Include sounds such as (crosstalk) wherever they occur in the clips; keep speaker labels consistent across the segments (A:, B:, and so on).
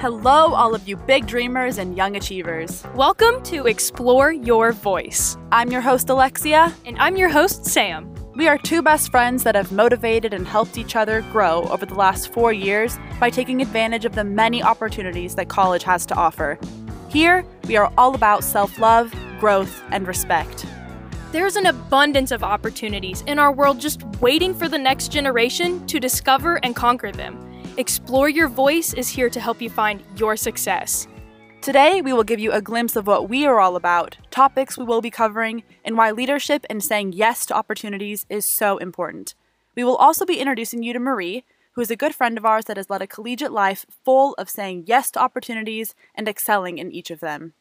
A: Hello, all of you big dreamers and young achievers.
B: Welcome to Explore Your Voice.
A: I'm your host, Alexia.
B: And I'm your host, Sam.
A: We are two best friends that have motivated and helped each other grow over the last four years by taking advantage of the many opportunities that college has to offer. Here, we are all about self love, growth, and respect.
B: There's an abundance of opportunities in our world just waiting for the next generation to discover and conquer them. Explore Your Voice is here to help you find your success.
A: Today, we will give you a glimpse of what we are all about, topics we will be covering, and why leadership and saying yes to opportunities is so important. We will also be introducing you to Marie, who is a good friend of ours that has led a collegiate life full of saying yes to opportunities and excelling in each of them.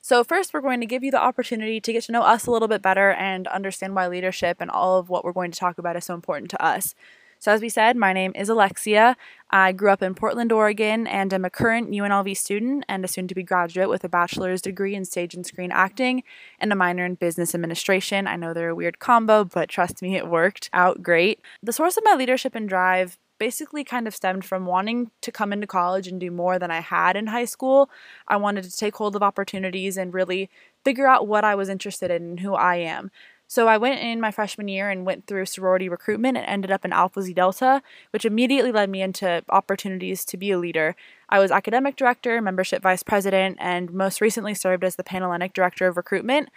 A: So, first, we're going to give you the opportunity to get to know us a little bit better and understand why leadership and all of what we're going to talk about is so important to us. So, as we said, my name is Alexia. I grew up in Portland, Oregon, and I'm a current UNLV student and a soon to be graduate with a bachelor's degree in stage and screen acting and a minor in business administration. I know they're a weird combo, but trust me, it worked out great. The source of my leadership and drive basically kind of stemmed from wanting to come into college and do more than I had in high school. I wanted to take hold of opportunities and really figure out what I was interested in and who I am. So I went in my freshman year and went through sorority recruitment and ended up in Alpha Xi Delta, which immediately led me into opportunities to be a leader. I was academic director, membership vice president, and most recently served as the Panhellenic director of recruitment.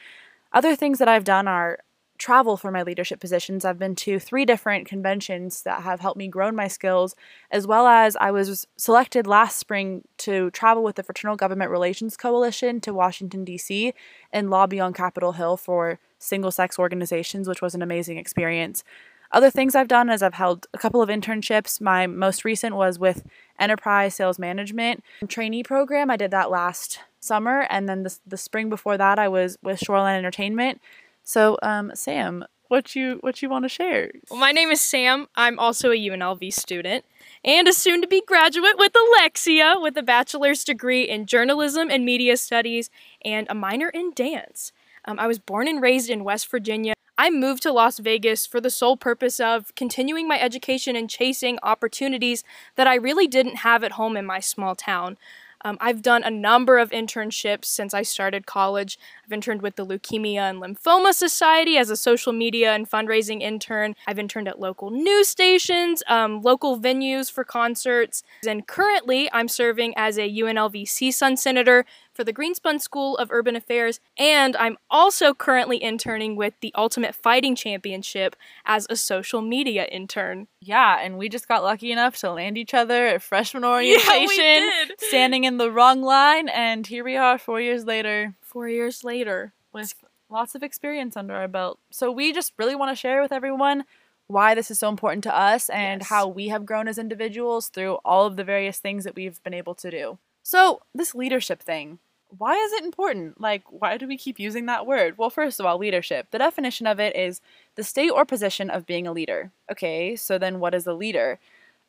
A: Other things that I've done are travel for my leadership positions. I've been to three different conventions that have helped me grow my skills, as well as I was selected last spring to travel with the Fraternal Government Relations Coalition to Washington, D.C., and lobby on Capitol Hill for single sex organizations, which was an amazing experience. Other things I've done is I've held a couple of internships. My most recent was with Enterprise Sales Management trainee program. I did that last summer, and then the, the spring before that, I was with Shoreline Entertainment so, um, Sam, what you what you want to share?
B: Well, my name is Sam. I'm also a UNLV student and a soon-to-be graduate with Alexia with a bachelor's degree in journalism and media studies and a minor in dance. Um, I was born and raised in West Virginia. I moved to Las Vegas for the sole purpose of continuing my education and chasing opportunities that I really didn't have at home in my small town. Um, I've done a number of internships since I started college. I've interned with the Leukemia and Lymphoma Society as a social media and fundraising intern. I've interned at local news stations, um, local venues for concerts, and currently I'm serving as a UNLV CSUN senator for the Greenspun School of Urban Affairs, and I'm also currently interning with the Ultimate Fighting Championship as a social media intern.
A: Yeah, and we just got lucky enough to land each other at freshman (laughs) orientation,
B: yeah,
A: standing in the wrong line, and here we are four years later.
B: Four years later.
A: With lots of experience under our belt. So we just really want to share with everyone why this is so important to us and yes. how we have grown as individuals through all of the various things that we've been able to do. So, this leadership thing, why is it important? Like, why do we keep using that word? Well, first of all, leadership. The definition of it is the state or position of being a leader. Okay, so then what is a leader?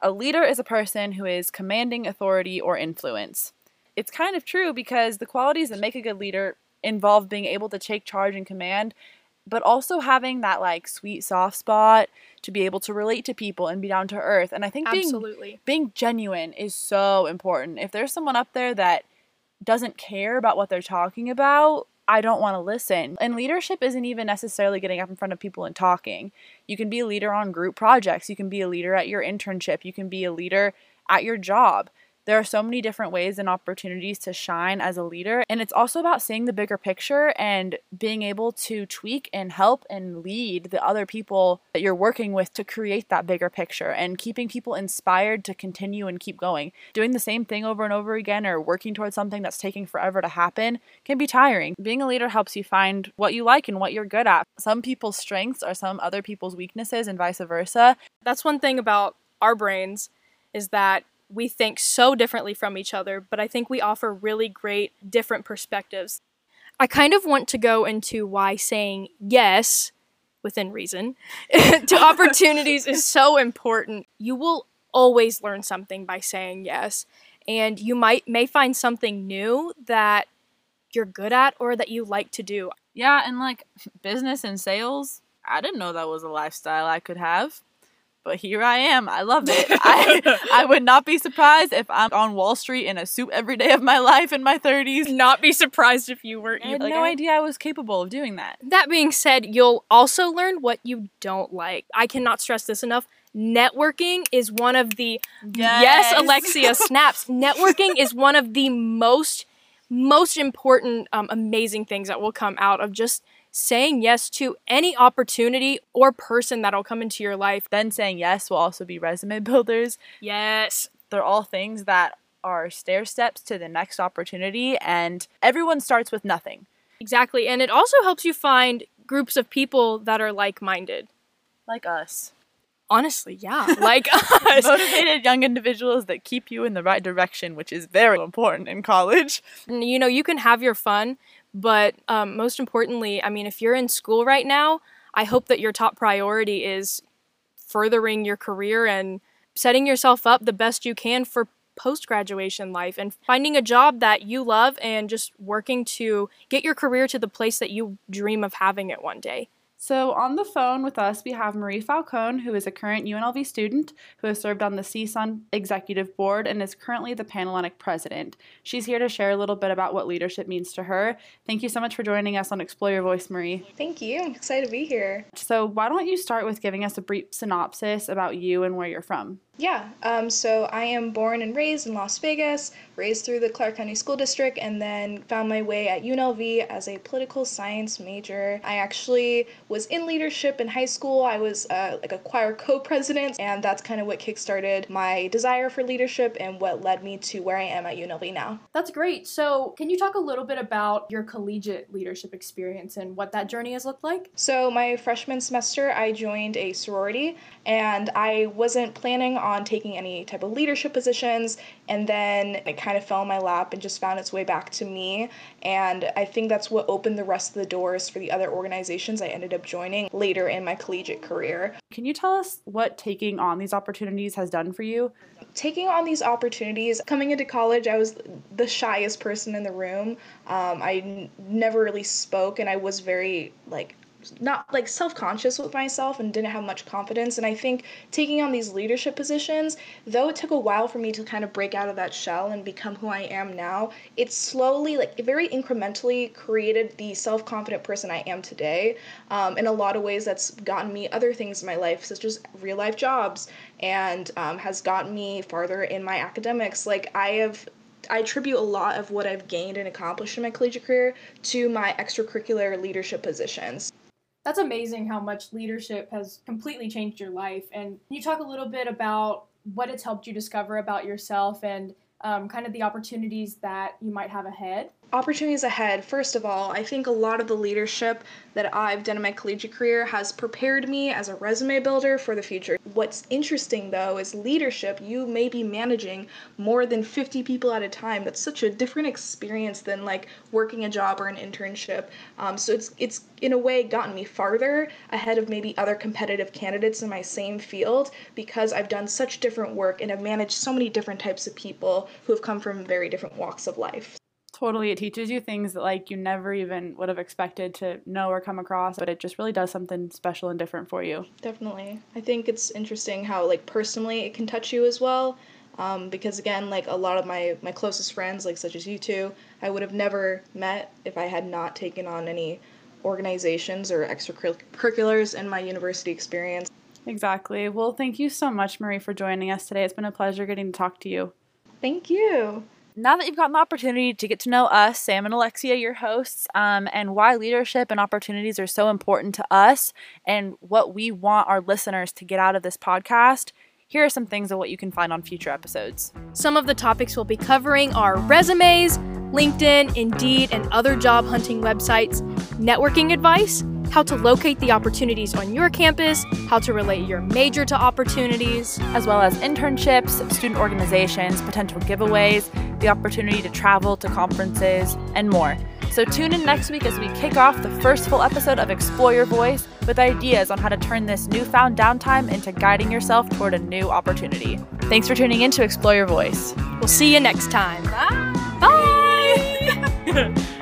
A: A leader is a person who is commanding authority or influence. It's kind of true because the qualities that make a good leader involve being able to take charge and command, but also having that like sweet soft spot to be able to relate to people and be down to earth. And I think being
B: Absolutely.
A: being genuine is so important. If there's someone up there that doesn't care about what they're talking about, I don't want to listen. And leadership isn't even necessarily getting up in front of people and talking. You can be a leader on group projects, you can be a leader at your internship, you can be a leader at your job. There are so many different ways and opportunities to shine as a leader. And it's also about seeing the bigger picture and being able to tweak and help and lead the other people that you're working with to create that bigger picture and keeping people inspired to continue and keep going. Doing the same thing over and over again or working towards something that's taking forever to happen can be tiring. Being a leader helps you find what you like and what you're good at. Some people's strengths are some other people's weaknesses and vice versa.
B: That's one thing about our brains is that we think so differently from each other, but I think we offer really great different perspectives. I kind of want to go into why saying yes within reason (laughs) to (laughs) opportunities is so important. You will always learn something by saying yes, and you might may find something new that you're good at or that you like to do.
A: Yeah, and like business and sales, I didn't know that was a lifestyle I could have but here I am. I love it. (laughs) I, I would not be surprised if I'm on Wall Street in a suit every day of my life in my 30s.
B: Not be surprised if you were.
A: I had
B: like,
A: no
B: I-
A: idea I was capable of doing that.
B: That being said, you'll also learn what you don't like. I cannot stress this enough. Networking is one of the yes, Alexia (laughs) snaps. Networking is one of the most most important um, amazing things that will come out of just saying yes to any opportunity or person that'll come into your life.
A: Then saying yes will also be resume (laughs) builders.
B: Yes.
A: They're all things that are stair steps to the next opportunity, and everyone starts with nothing.
B: Exactly. And it also helps you find groups of people that are like-minded.
A: Like us.
B: Honestly, yeah, (laughs) like (laughs) us.
A: Motivated young individuals that keep you in the right direction, which is very important in college.
B: You know, you can have your fun, but um, most importantly, I mean, if you're in school right now, I hope that your top priority is furthering your career and setting yourself up the best you can for post graduation life and finding a job that you love and just working to get your career to the place that you dream of having it one day.
A: So, on the phone with us, we have Marie Falcone, who is a current UNLV student who has served on the CSUN executive board and is currently the Panhellenic president. She's here to share a little bit about what leadership means to her. Thank you so much for joining us on Explore Your Voice, Marie.
C: Thank you. I'm excited to be here.
A: So, why don't you start with giving us a brief synopsis about you and where you're from?
C: Yeah, um, so I am born and raised in Las Vegas, raised through the Clark County School District, and then found my way at UNLV as a political science major. I actually was in leadership in high school. I was uh, like a choir co president, and that's kind of what kickstarted my desire for leadership and what led me to where I am at UNLV now.
B: That's great. So, can you talk a little bit about your collegiate leadership experience and what that journey has looked like?
C: So, my freshman semester, I joined a sorority, and I wasn't planning on taking any type of leadership positions. And then it kind of fell in my lap and just found its way back to me. And I think that's what opened the rest of the doors for the other organizations I ended up joining later in my collegiate career.
A: Can you tell us what taking on these opportunities has done for you?
C: taking on these opportunities coming into college i was the shyest person in the room um, i n- never really spoke and i was very like not like self-conscious with myself and didn't have much confidence. And i think taking on these leadership positions though it took a while for me to kind of break out of that shell and become who i am now it slowly like very incrementally created the self-confident person i am today. Um, in a lot of ways that's gotten me other things in my life such as real life jobs and um, has gotten me farther in my academics. Like i have I attribute a lot of what I've gained and accomplished in my collegiate career to my extracurricular leadership positions.
B: That's amazing how much leadership has completely changed your life. And can you talk a little bit about what it's helped you discover about yourself and um, kind of the opportunities that you might have ahead?
C: Opportunities ahead. First of all, I think a lot of the leadership that I've done in my collegiate career has prepared me as a resume builder for the future. What's interesting though is leadership, you may be managing more than 50 people at a time. That's such a different experience than like working a job or an internship. Um, so it's it's in a way gotten me farther ahead of maybe other competitive candidates in my same field because I've done such different work and have managed so many different types of people who have come from very different walks of life.
A: Totally. It teaches you things that like you never even would have expected to know or come across, but it just really does something special and different for you.
C: Definitely. I think it's interesting how like personally it can touch you as well. Um, because again, like a lot of my my closest friends, like such as you two, I would have never met if I had not taken on any organizations or extracurriculars in my university experience.
A: Exactly. Well, thank you so much, Marie, for joining us today. It's been a pleasure getting to talk to you.
C: Thank you.
A: Now that you've gotten the opportunity to get to know us, Sam and Alexia, your hosts, um, and why leadership and opportunities are so important to us and what we want our listeners to get out of this podcast, here are some things of what you can find on future episodes.
B: Some of the topics we'll be covering are resumes, LinkedIn, Indeed, and other job hunting websites, networking advice, how to locate the opportunities on your campus, how to relate your major to opportunities,
A: as well as internships, student organizations, potential giveaways, the opportunity to travel to conferences, and more. So tune in next week as we kick off the first full episode of Explore Your Voice with ideas on how to turn this newfound downtime into guiding yourself toward a new opportunity. Thanks for tuning in to Explore Your Voice.
B: We'll see you next time.
A: Bye. (laughs)